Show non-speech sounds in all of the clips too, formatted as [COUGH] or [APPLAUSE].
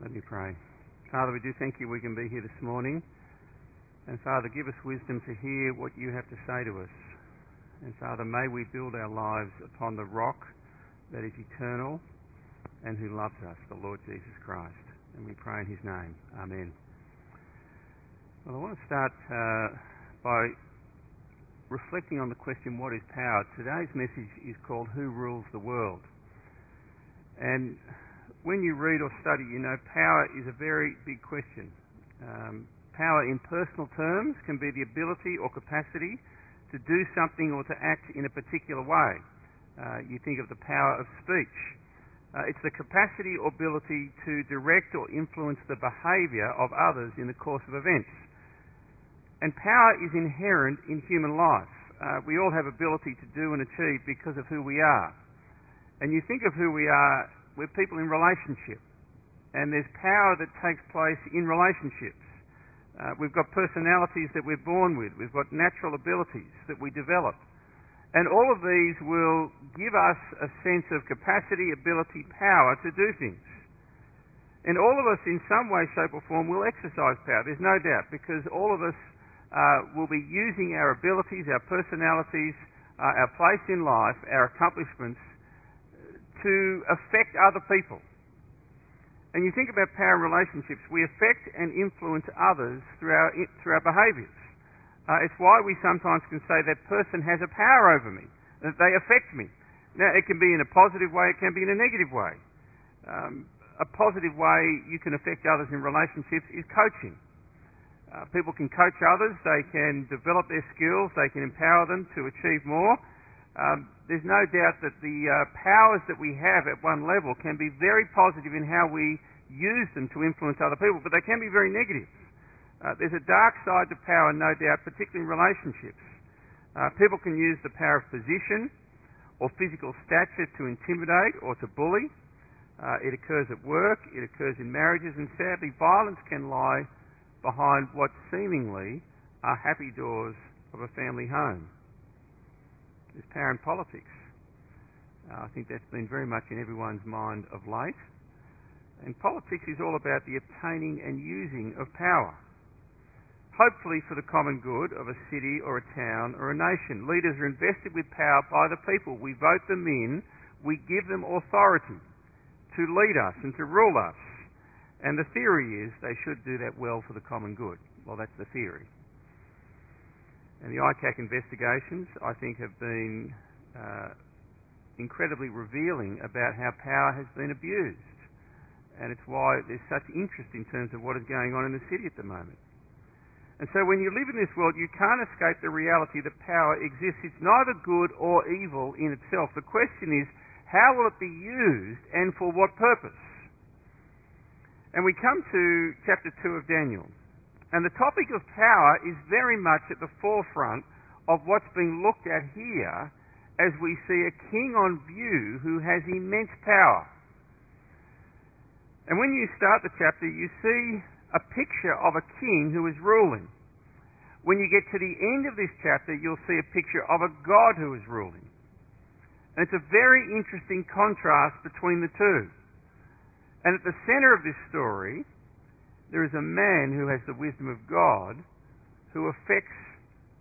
Let me pray. Father, we do thank you we can be here this morning. And Father, give us wisdom to hear what you have to say to us. And Father, may we build our lives upon the rock that is eternal and who loves us, the Lord Jesus Christ. And we pray in his name. Amen. Well, I want to start uh, by reflecting on the question, what is power? Today's message is called Who Rules the World? And when you read or study, you know power is a very big question. Um, power in personal terms can be the ability or capacity to do something or to act in a particular way. Uh, you think of the power of speech. Uh, it's the capacity or ability to direct or influence the behaviour of others in the course of events. And power is inherent in human life. Uh, we all have ability to do and achieve because of who we are. And you think of who we are, we're people in relationship. And there's power that takes place in relationships. Uh, we've got personalities that we're born with. We've got natural abilities that we develop. And all of these will give us a sense of capacity, ability, power to do things. And all of us, in some way, shape, or form, will exercise power. There's no doubt, because all of us uh, will be using our abilities, our personalities, uh, our place in life, our accomplishments to affect other people. And you think about power relationships, we affect and influence others through our, through our behaviours. Uh, it's why we sometimes can say that person has a power over me, that they affect me. Now, it can be in a positive way, it can be in a negative way. Um, a positive way you can affect others in relationships is coaching. Uh, people can coach others, they can develop their skills, they can empower them to achieve more. Um, there's no doubt that the uh, powers that we have at one level can be very positive in how we use them to influence other people, but they can be very negative. Uh, there's a dark side to power, no doubt, particularly in relationships. Uh, people can use the power of position or physical stature to intimidate or to bully. Uh, it occurs at work, it occurs in marriages, and sadly, violence can lie behind what seemingly are happy doors of a family home is power in politics. Uh, I think that's been very much in everyone's mind of late. And politics is all about the obtaining and using of power. Hopefully for the common good of a city or a town or a nation. Leaders are invested with power by the people. We vote them in. We give them authority to lead us and to rule us. And the theory is they should do that well for the common good. Well, that's the theory. And the ICAC investigations, I think, have been uh, incredibly revealing about how power has been abused. And it's why there's such interest in terms of what is going on in the city at the moment. And so when you live in this world, you can't escape the reality that power exists. It's neither good or evil in itself. The question is, how will it be used and for what purpose? And we come to chapter 2 of Daniel. And the topic of power is very much at the forefront of what's being looked at here as we see a king on view who has immense power. And when you start the chapter, you see a picture of a king who is ruling. When you get to the end of this chapter, you'll see a picture of a God who is ruling. And it's a very interesting contrast between the two. And at the center of this story there is a man who has the wisdom of God who affects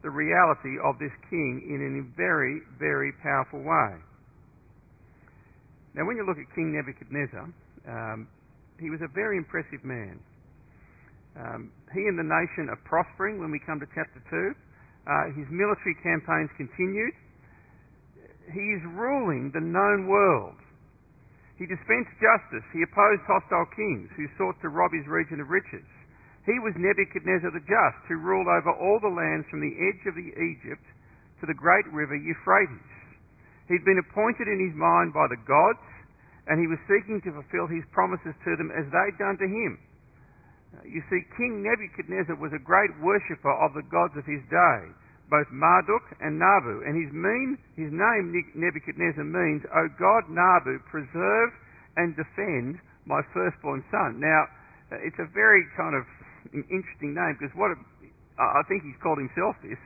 the reality of this king in a very, very powerful way. Now, when you look at King Nebuchadnezzar, um, he was a very impressive man. Um, he and the nation are prospering when we come to chapter 2. Uh, his military campaigns continued. He is ruling the known world. He dispensed justice. He opposed hostile kings who sought to rob his region of riches. He was Nebuchadnezzar the Just, who ruled over all the lands from the edge of the Egypt to the great river Euphrates. He'd been appointed in his mind by the gods, and he was seeking to fulfill his promises to them as they'd done to him. You see, King Nebuchadnezzar was a great worshipper of the gods of his day both Marduk and Nabu. And his, mean, his name, Nebuchadnezzar, means, O God Nabu, preserve and defend my firstborn son. Now, uh, it's a very kind of interesting name because what I think he's called himself this.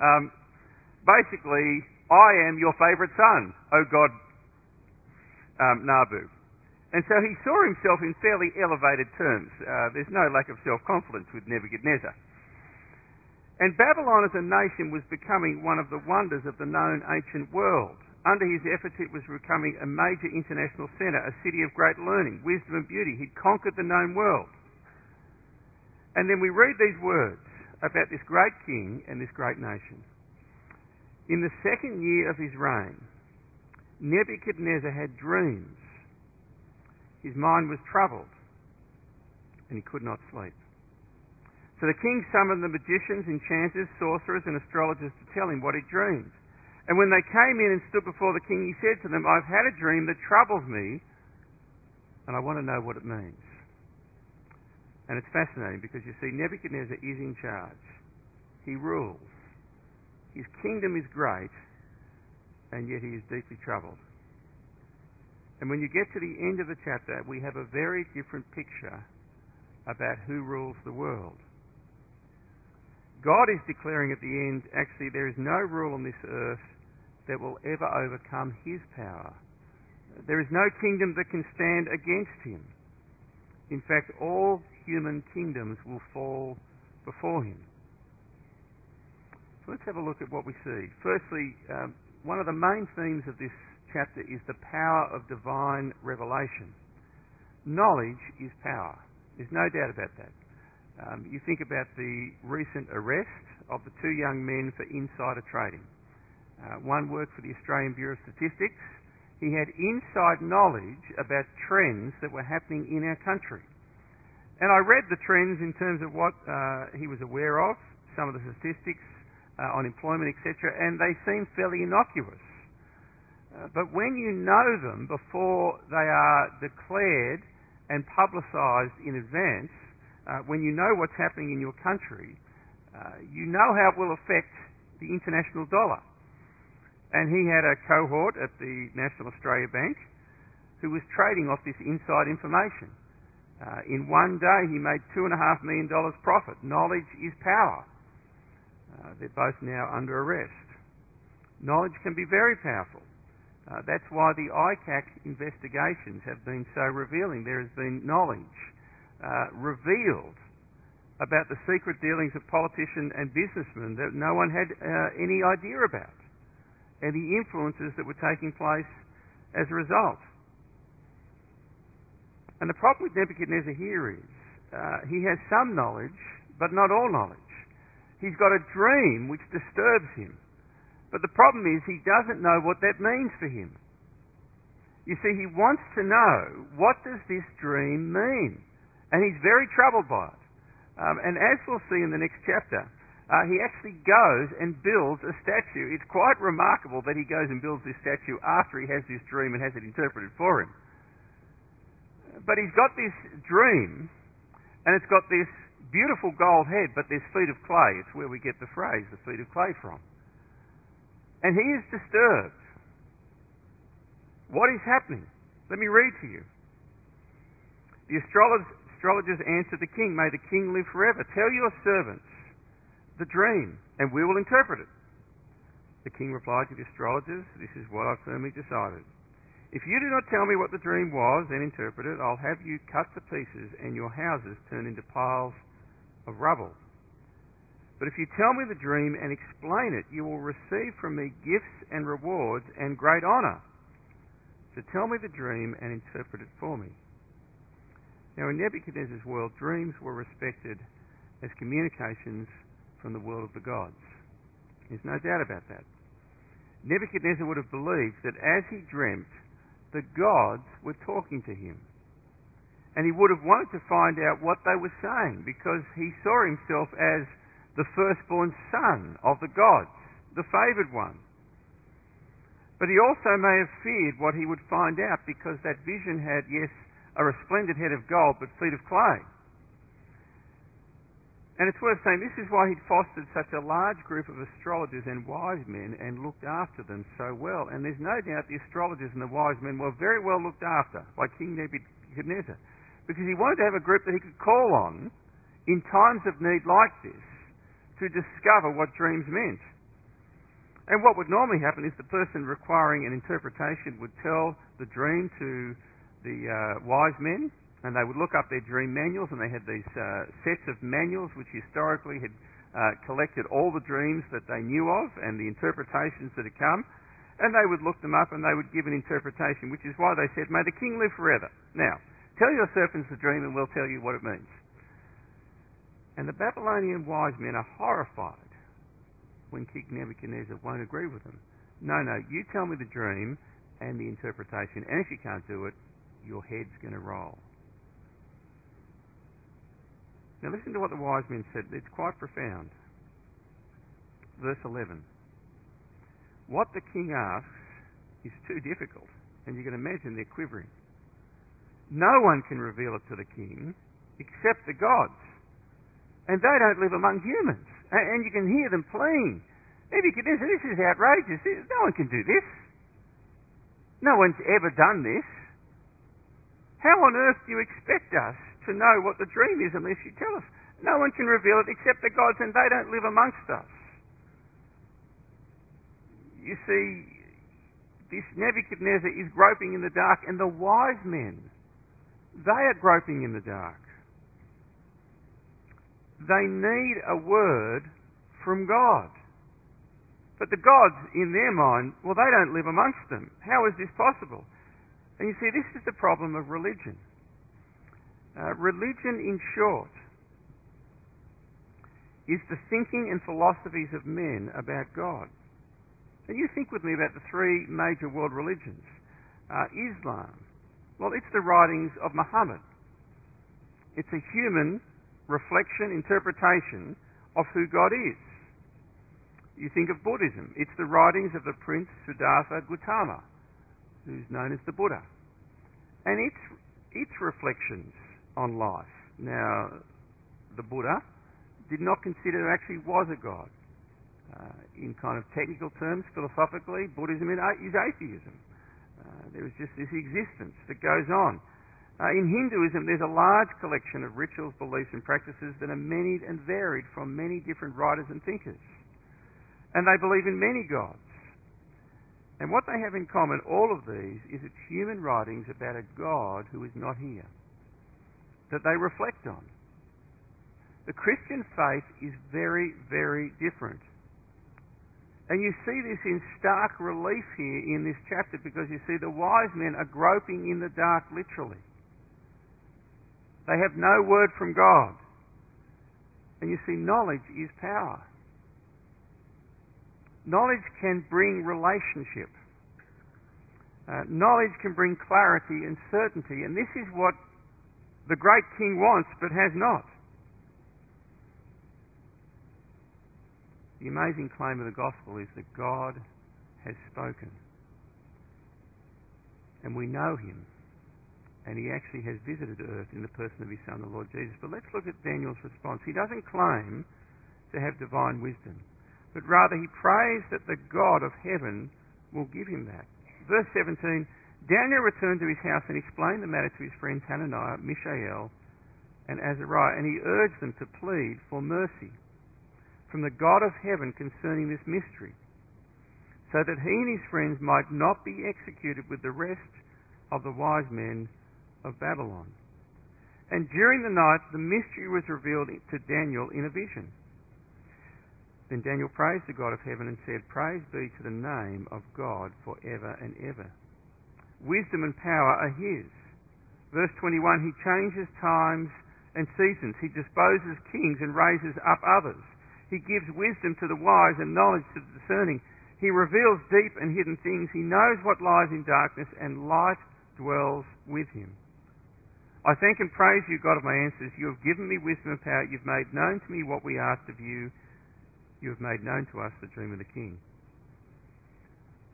Um, basically, I am your favourite son, O God um, Nabu. And so he saw himself in fairly elevated terms. Uh, there's no lack of self-confidence with Nebuchadnezzar. And Babylon as a nation was becoming one of the wonders of the known ancient world. Under his efforts, it was becoming a major international centre, a city of great learning, wisdom, and beauty. He'd conquered the known world. And then we read these words about this great king and this great nation. In the second year of his reign, Nebuchadnezzar had dreams. His mind was troubled, and he could not sleep. So the king summoned the magicians, enchanters, sorcerers, and astrologers to tell him what he dreamed. And when they came in and stood before the king, he said to them, I've had a dream that troubles me, and I want to know what it means. And it's fascinating because you see, Nebuchadnezzar is in charge. He rules. His kingdom is great, and yet he is deeply troubled. And when you get to the end of the chapter, we have a very different picture about who rules the world. God is declaring at the end, actually, there is no rule on this earth that will ever overcome his power. There is no kingdom that can stand against him. In fact, all human kingdoms will fall before him. So let's have a look at what we see. Firstly, um, one of the main themes of this chapter is the power of divine revelation. Knowledge is power. There's no doubt about that. Um, you think about the recent arrest of the two young men for insider trading. Uh, one worked for the Australian Bureau of Statistics. He had inside knowledge about trends that were happening in our country. And I read the trends in terms of what uh, he was aware of, some of the statistics uh, on employment, etc., and they seem fairly innocuous. Uh, but when you know them before they are declared and publicised in advance, uh, when you know what's happening in your country, uh, you know how it will affect the international dollar. And he had a cohort at the National Australia Bank who was trading off this inside information. Uh, in one day, he made $2.5 million profit. Knowledge is power. Uh, they're both now under arrest. Knowledge can be very powerful. Uh, that's why the ICAC investigations have been so revealing. There has been knowledge uh, revealed about the secret dealings of politicians and businessmen that no one had uh, any idea about, and the influences that were taking place as a result. And the problem with Nebuchadnezzar here is uh, he has some knowledge, but not all knowledge. He's got a dream which disturbs him. But the problem is he doesn't know what that means for him. You see, he wants to know what does this dream mean? And he's very troubled by it. Um, and as we'll see in the next chapter, uh, he actually goes and builds a statue. It's quite remarkable that he goes and builds this statue after he has this dream and has it interpreted for him. But he's got this dream, and it's got this beautiful gold head, but there's feet of clay. It's where we get the phrase, the feet of clay, from. And he is disturbed. What is happening? Let me read to you. The astrologers, astrologers answered the king, May the king live forever. Tell your servants the dream, and we will interpret it. The king replied to the astrologers, This is what I firmly decided. If you do not tell me what the dream was and interpret it, I'll have you cut to pieces and your houses turned into piles of rubble. But if you tell me the dream and explain it, you will receive from me gifts and rewards and great honour. So tell me the dream and interpret it for me. Now, in Nebuchadnezzar's world, dreams were respected as communications from the world of the gods. There's no doubt about that. Nebuchadnezzar would have believed that as he dreamt, the gods were talking to him. And he would have wanted to find out what they were saying because he saw himself as the firstborn son of the gods, the favoured one. But he also may have feared what he would find out because that vision had, yes, a resplendent head of gold, but feet of clay. And it's worth saying this is why he'd fostered such a large group of astrologers and wise men and looked after them so well. And there's no doubt the astrologers and the wise men were very well looked after by King Nebuchadnezzar because he wanted to have a group that he could call on in times of need like this to discover what dreams meant. And what would normally happen is the person requiring an interpretation would tell the dream to the uh, wise men, and they would look up their dream manuals, and they had these uh, sets of manuals which historically had uh, collected all the dreams that they knew of and the interpretations that had come, and they would look them up and they would give an interpretation, which is why they said, May the king live forever. Now, tell your servants the dream and we'll tell you what it means. And the Babylonian wise men are horrified when King Nebuchadnezzar won't agree with them. No, no, you tell me the dream and the interpretation, and if you can't do it, your head's going to roll. Now listen to what the wise men said. It's quite profound. Verse 11. What the king asks is too difficult, and you can imagine they're quivering. No one can reveal it to the king except the gods, and they don't live among humans. And you can hear them pleading. Nebuchadnezzar, this is outrageous. No one can do this. No one's ever done this. How on earth do you expect us to know what the dream is unless you tell us? No one can reveal it except the gods, and they don't live amongst us. You see, this Nebuchadnezzar is groping in the dark, and the wise men, they are groping in the dark. They need a word from God. But the gods, in their mind, well, they don't live amongst them. How is this possible? And you see, this is the problem of religion. Uh, religion, in short, is the thinking and philosophies of men about God. And you think with me about the three major world religions. Uh, Islam, well, it's the writings of Muhammad. It's a human reflection, interpretation of who God is. You think of Buddhism. It's the writings of the Prince Siddhartha Gautama, who's known as the Buddha. And its, its reflections on life. Now, the Buddha did not consider there actually was a God. Uh, in kind of technical terms, philosophically, Buddhism is atheism. Uh, there is just this existence that goes on. Uh, in Hinduism, there's a large collection of rituals, beliefs, and practices that are many and varied from many different writers and thinkers. And they believe in many gods. And what they have in common, all of these, is it's human writings about a God who is not here, that they reflect on. The Christian faith is very, very different. And you see this in stark relief here in this chapter because you see the wise men are groping in the dark literally. They have no word from God. And you see, knowledge is power. Knowledge can bring relationship. Uh, knowledge can bring clarity and certainty, and this is what the great king wants but has not. The amazing claim of the gospel is that God has spoken. And we know him. And he actually has visited earth in the person of his Son, the Lord Jesus. But let's look at Daniel's response. He doesn't claim to have divine wisdom but rather he prays that the God of heaven will give him that. Verse 17 Daniel returned to his house and explained the matter to his friends Hananiah, Mishael, and Azariah, and he urged them to plead for mercy from the God of heaven concerning this mystery, so that he and his friends might not be executed with the rest of the wise men of Babylon. And during the night, the mystery was revealed to Daniel in a vision. Then Daniel praised the God of heaven and said, Praise be to the name of God for ever and ever. Wisdom and power are his. Verse 21, he changes times and seasons. He disposes kings and raises up others. He gives wisdom to the wise and knowledge to the discerning. He reveals deep and hidden things. He knows what lies in darkness, and light dwells with him. I thank and praise you, God of my ancestors. You have given me wisdom and power. You've made known to me what we asked of you you have made known to us the dream of the king.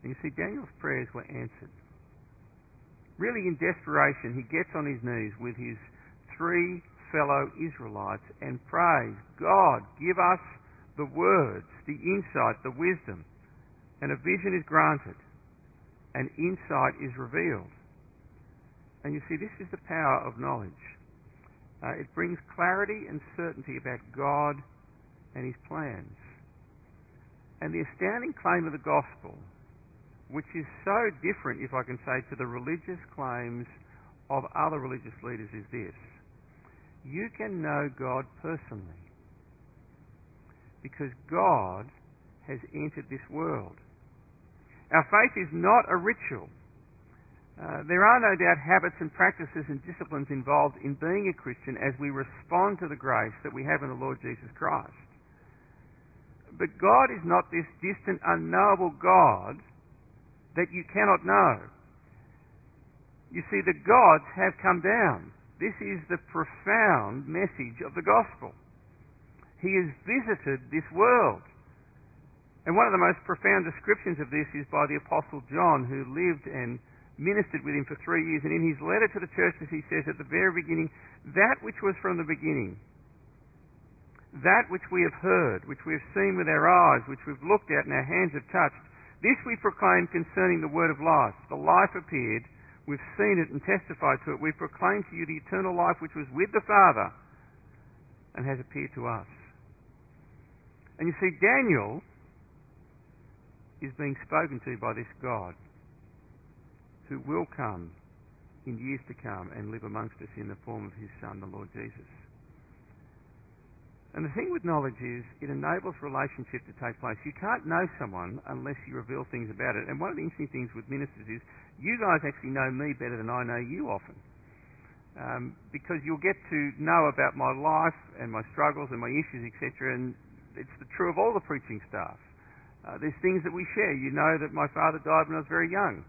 And you see, Daniel's prayers were answered. Really, in desperation, he gets on his knees with his three fellow Israelites and prays, God, give us the words, the insight, the wisdom. And a vision is granted, and insight is revealed. And you see, this is the power of knowledge. Uh, it brings clarity and certainty about God and his plans. And the astounding claim of the gospel, which is so different, if I can say, to the religious claims of other religious leaders is this you can know God personally because God has entered this world. Our faith is not a ritual. Uh, there are no doubt habits and practices and disciplines involved in being a Christian as we respond to the grace that we have in the Lord Jesus Christ. But God is not this distant, unknowable God that you cannot know. You see, the gods have come down. This is the profound message of the gospel. He has visited this world. And one of the most profound descriptions of this is by the Apostle John, who lived and ministered with him for three years. And in his letter to the churches, he says at the very beginning, That which was from the beginning, that which we have heard, which we have seen with our eyes, which we've looked at and our hands have touched, this we proclaim concerning the word of life. The life appeared We've seen it and testified to it. We proclaim to you the eternal life which was with the Father and has appeared to us. And you see, Daniel is being spoken to by this God who will come in years to come and live amongst us in the form of his Son, the Lord Jesus. And the thing with knowledge is it enables relationship to take place. You can't know someone unless you reveal things about it. And one of the interesting things with ministers is you guys actually know me better than I know you often. Um, because you'll get to know about my life and my struggles and my issues, etc. And it's the true of all the preaching staff. Uh, there's things that we share. You know that my father died when I was very young.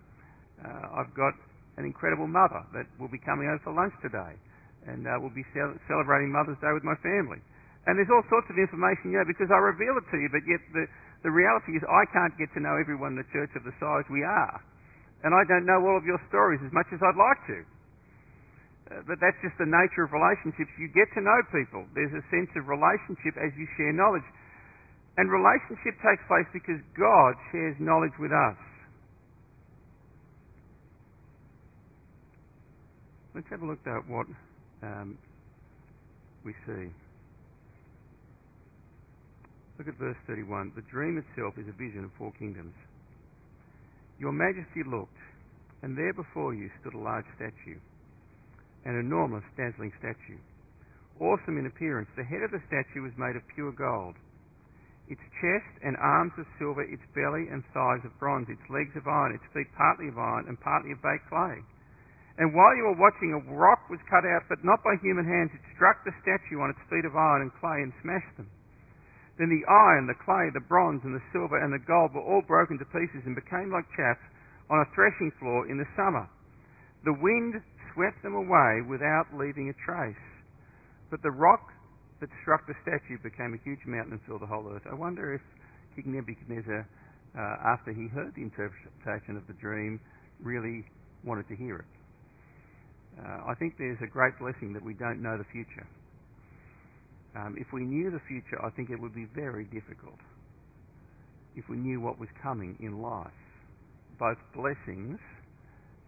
Uh, I've got an incredible mother that will be coming over for lunch today, and uh, we'll be ce- celebrating Mother's Day with my family. And there's all sorts of information, you know, because I reveal it to you, but yet the, the reality is I can't get to know everyone in the church of the size we are. And I don't know all of your stories as much as I'd like to. Uh, but that's just the nature of relationships. You get to know people. There's a sense of relationship as you share knowledge. And relationship takes place because God shares knowledge with us. Let's have a look at what um, we see. Look at verse 31. The dream itself is a vision of four kingdoms. Your majesty looked, and there before you stood a large statue, an enormous, dazzling statue. Awesome in appearance, the head of the statue was made of pure gold. Its chest and arms of silver, its belly and thighs of bronze, its legs of iron, its feet partly of iron and partly of baked clay. And while you were watching, a rock was cut out, but not by human hands. It struck the statue on its feet of iron and clay and smashed them. Then the iron, the clay, the bronze, and the silver, and the gold were all broken to pieces and became like chaff on a threshing floor in the summer. The wind swept them away without leaving a trace. But the rock that struck the statue became a huge mountain and filled the whole earth. I wonder if King Nebuchadnezzar, uh, after he heard the interpretation of the dream, really wanted to hear it. Uh, I think there's a great blessing that we don't know the future. Um, if we knew the future, I think it would be very difficult if we knew what was coming in life, both blessings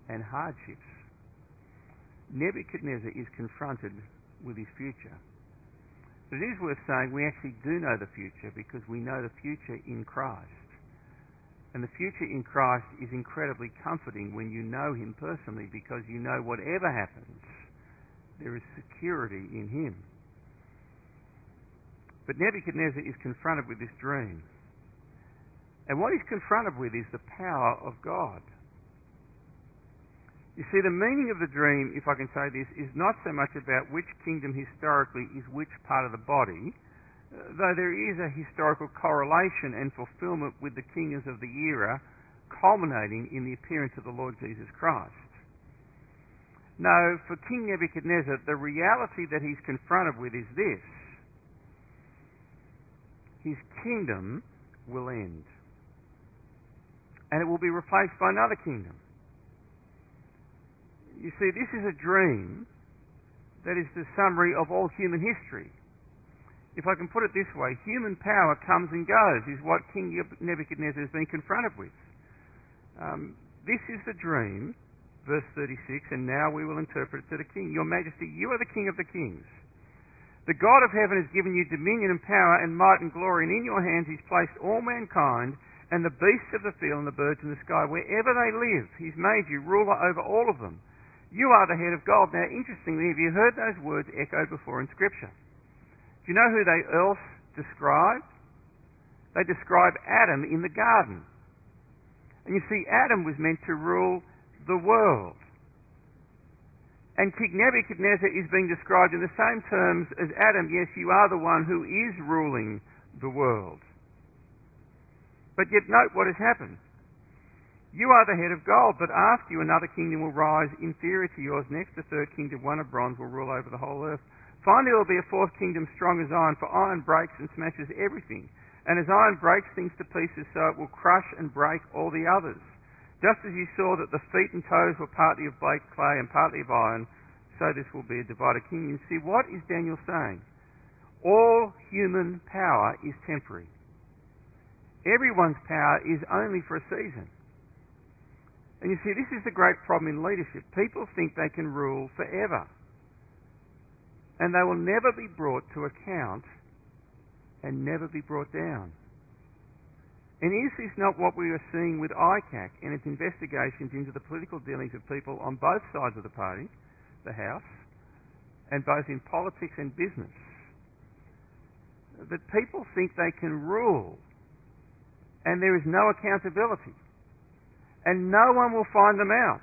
and hardships. Nebuchadnezzar is confronted with his future. But it is worth saying we actually do know the future because we know the future in Christ. And the future in Christ is incredibly comforting when you know Him personally because you know whatever happens, there is security in Him. But Nebuchadnezzar is confronted with this dream. And what he's confronted with is the power of God. You see, the meaning of the dream, if I can say this, is not so much about which kingdom historically is which part of the body, though there is a historical correlation and fulfillment with the kings of the era, culminating in the appearance of the Lord Jesus Christ. No, for King Nebuchadnezzar, the reality that he's confronted with is this his kingdom will end. And it will be replaced by another kingdom. You see, this is a dream that is the summary of all human history. If I can put it this way, human power comes and goes, is what King Nebuchadnezzar has been confronted with. Um, this is the dream, verse 36, and now we will interpret it to the king. Your Majesty, you are the king of the kings. The God of heaven has given you dominion and power and might and glory, and in your hands he's placed all mankind and the beasts of the field and the birds in the sky. Wherever they live, he's made you ruler over all of them. You are the head of God. Now, interestingly, have you heard those words echoed before in Scripture? Do you know who they else describe? They describe Adam in the garden. And you see, Adam was meant to rule the world. And King Nebuchadnezzar is being described in the same terms as Adam. Yes, you are the one who is ruling the world. But yet note what has happened. You are the head of gold, but after you another kingdom will rise inferior to yours. Next, a third kingdom, one of bronze, will rule over the whole earth. Finally, there will be a fourth kingdom strong as iron, for iron breaks and smashes everything. And as iron breaks things to pieces, so it will crush and break all the others. Just as you saw that the feet and toes were partly of baked clay and partly of iron, so this will be a divided kingdom. See, what is Daniel saying? All human power is temporary. Everyone's power is only for a season. And you see, this is the great problem in leadership. People think they can rule forever. And they will never be brought to account and never be brought down. And is this not what we are seeing with ICAC and its investigations into the political dealings of people on both sides of the party, the House, and both in politics and business? That people think they can rule and there is no accountability and no one will find them out.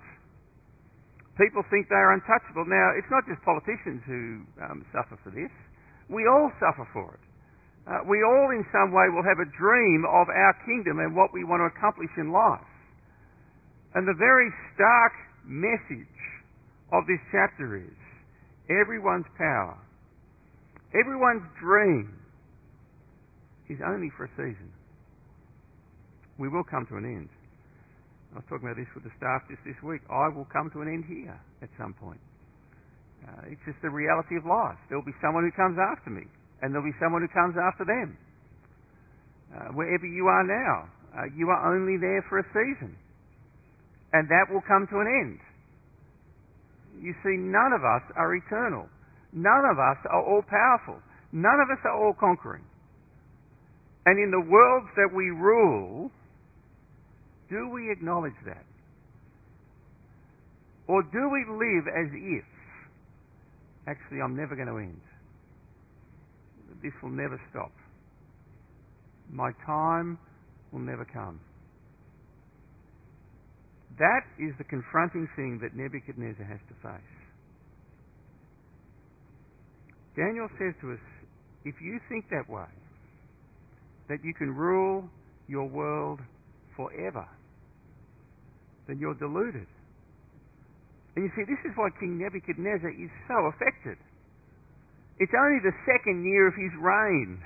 People think they are untouchable. Now, it's not just politicians who um, suffer for this. We all suffer for it. Uh, we all, in some way, will have a dream of our kingdom and what we want to accomplish in life. And the very stark message of this chapter is everyone's power, everyone's dream is only for a season. We will come to an end. I was talking about this with the staff just this week. I will come to an end here at some point. Uh, it's just the reality of life. There'll be someone who comes after me, and there'll be someone who comes after them. Uh, wherever you are now, uh, you are only there for a season, and that will come to an end. You see, none of us are eternal. None of us are all powerful. None of us are all conquering. And in the worlds that we rule, do we acknowledge that? Or do we live as if, actually, I'm never going to end? This will never stop. My time will never come. That is the confronting thing that Nebuchadnezzar has to face. Daniel says to us if you think that way, that you can rule your world forever, then you're deluded. And you see, this is why King Nebuchadnezzar is so affected. It's only the second year of his reign.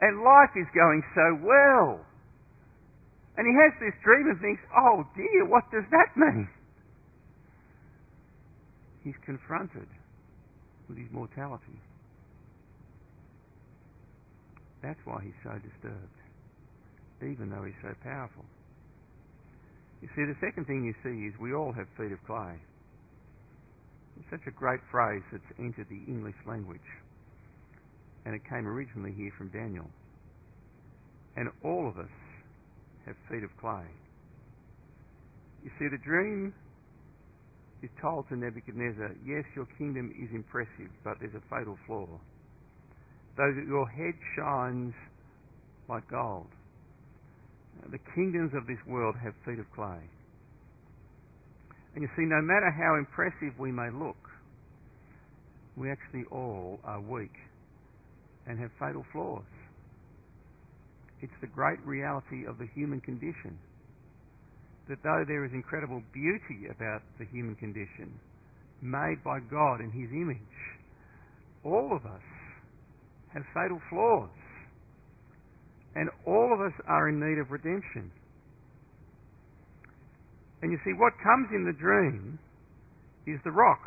And life is going so well. And he has this dream and thinks, oh dear, what does that mean? He's confronted with his mortality. That's why he's so disturbed even though he's so powerful. You see, the second thing you see is we all have feet of clay. Such a great phrase that's entered the English language. And it came originally here from Daniel. And all of us have feet of clay. You see, the dream is told to Nebuchadnezzar, yes, your kingdom is impressive, but there's a fatal flaw. Though your head shines like gold, the kingdoms of this world have feet of clay. And you see, no matter how impressive we may look, we actually all are weak and have fatal flaws. It's the great reality of the human condition that though there is incredible beauty about the human condition, made by God in His image, all of us have fatal flaws. And all of us are in need of redemption. And you see, what comes in the dream is the rock.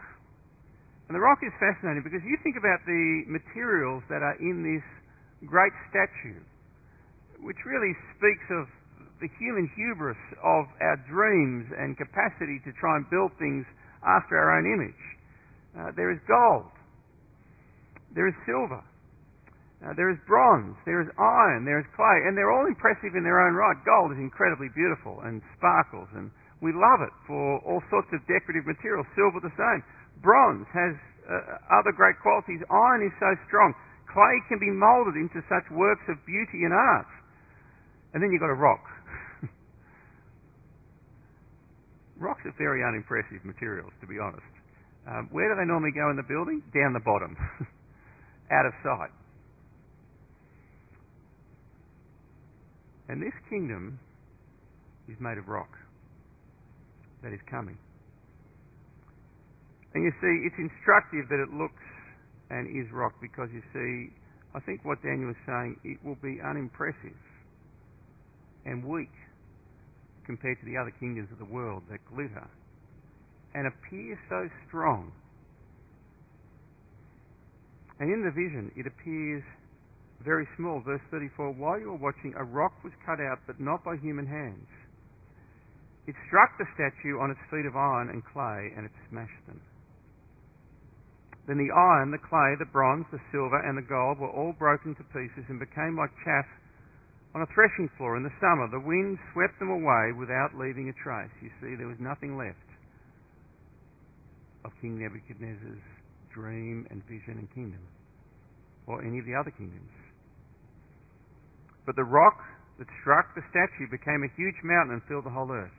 And the rock is fascinating because you think about the materials that are in this great statue, which really speaks of the human hubris of our dreams and capacity to try and build things after our own image. Uh, there is gold. There is silver. Uh, there is bronze, there is iron, there is clay, and they're all impressive in their own right. Gold is incredibly beautiful and sparkles and We love it for all sorts of decorative materials. Silver the same. Bronze has uh, other great qualities. Iron is so strong. Clay can be moulded into such works of beauty and art. And then you've got a rock. [LAUGHS] Rocks are very unimpressive materials, to be honest. Um, where do they normally go in the building? Down the bottom, [LAUGHS] out of sight. And this kingdom is made of rock that is coming. And you see, it's instructive that it looks and is rock because you see, I think what Daniel is saying, it will be unimpressive and weak compared to the other kingdoms of the world that glitter and appear so strong. And in the vision, it appears very small. Verse 34 While you were watching, a rock was cut out, but not by human hands. It struck the statue on its feet of iron and clay, and it smashed them. Then the iron, the clay, the bronze, the silver, and the gold were all broken to pieces and became like chaff on a threshing floor in the summer. The wind swept them away without leaving a trace. You see, there was nothing left of King Nebuchadnezzar's dream and vision and kingdom, or any of the other kingdoms. But the rock that struck the statue became a huge mountain and filled the whole earth.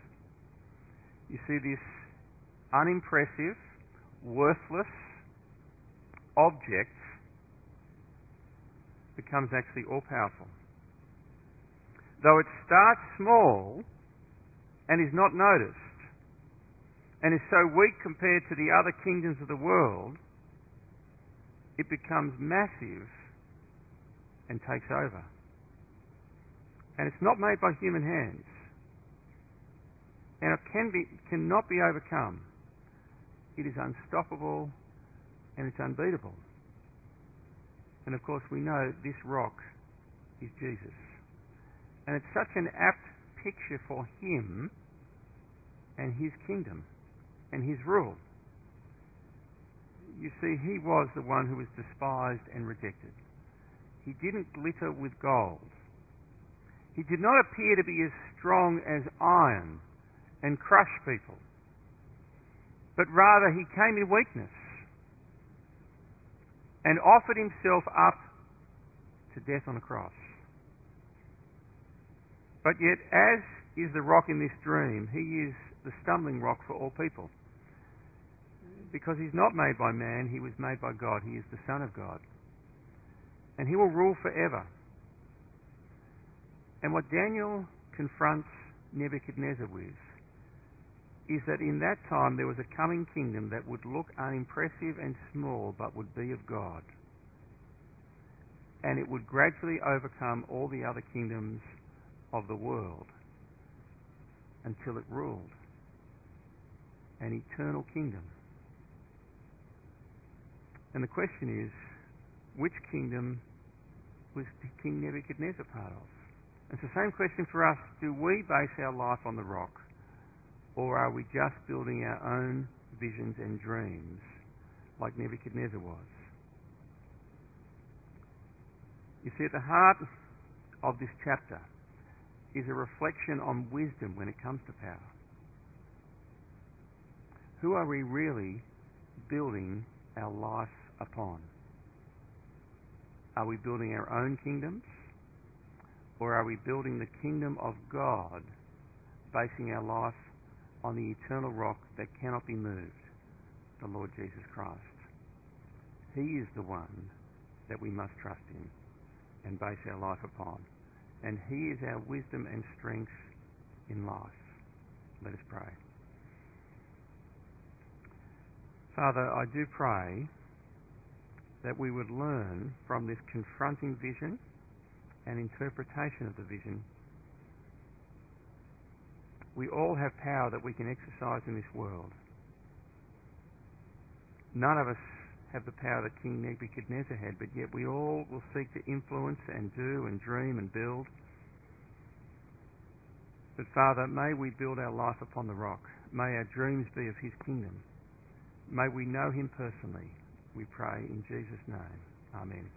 You see, this unimpressive, worthless object becomes actually all powerful. Though it starts small and is not noticed, and is so weak compared to the other kingdoms of the world, it becomes massive and takes over. And it's not made by human hands and it can be, cannot be overcome. It is unstoppable and it's unbeatable. And of course, we know this rock is Jesus. And it's such an apt picture for him and his kingdom and his rule. You see, he was the one who was despised and rejected. He didn't glitter with gold. He did not appear to be as strong as iron and crush people, but rather he came in weakness and offered himself up to death on a cross. But yet, as is the rock in this dream, he is the stumbling rock for all people. Because he's not made by man, he was made by God. He is the Son of God. And he will rule forever. And what Daniel confronts Nebuchadnezzar with is that in that time there was a coming kingdom that would look unimpressive and small but would be of God. And it would gradually overcome all the other kingdoms of the world until it ruled. An eternal kingdom. And the question is, which kingdom was King Nebuchadnezzar part of? It's the same question for us. Do we base our life on the rock? Or are we just building our own visions and dreams like Nebuchadnezzar was? You see, at the heart of this chapter is a reflection on wisdom when it comes to power. Who are we really building our life upon? Are we building our own kingdoms? Or are we building the kingdom of God, basing our life on the eternal rock that cannot be moved, the Lord Jesus Christ. He is the one that we must trust in and base our life upon. And He is our wisdom and strength in life. Let us pray. Father, I do pray that we would learn from this confronting vision and interpretation of the vision we all have power that we can exercise in this world. None of us have the power that King Nebuchadnezzar had, but yet we all will seek to influence and do and dream and build. But Father, may we build our life upon the rock. May our dreams be of His kingdom. May we know Him personally. We pray in Jesus' name. Amen.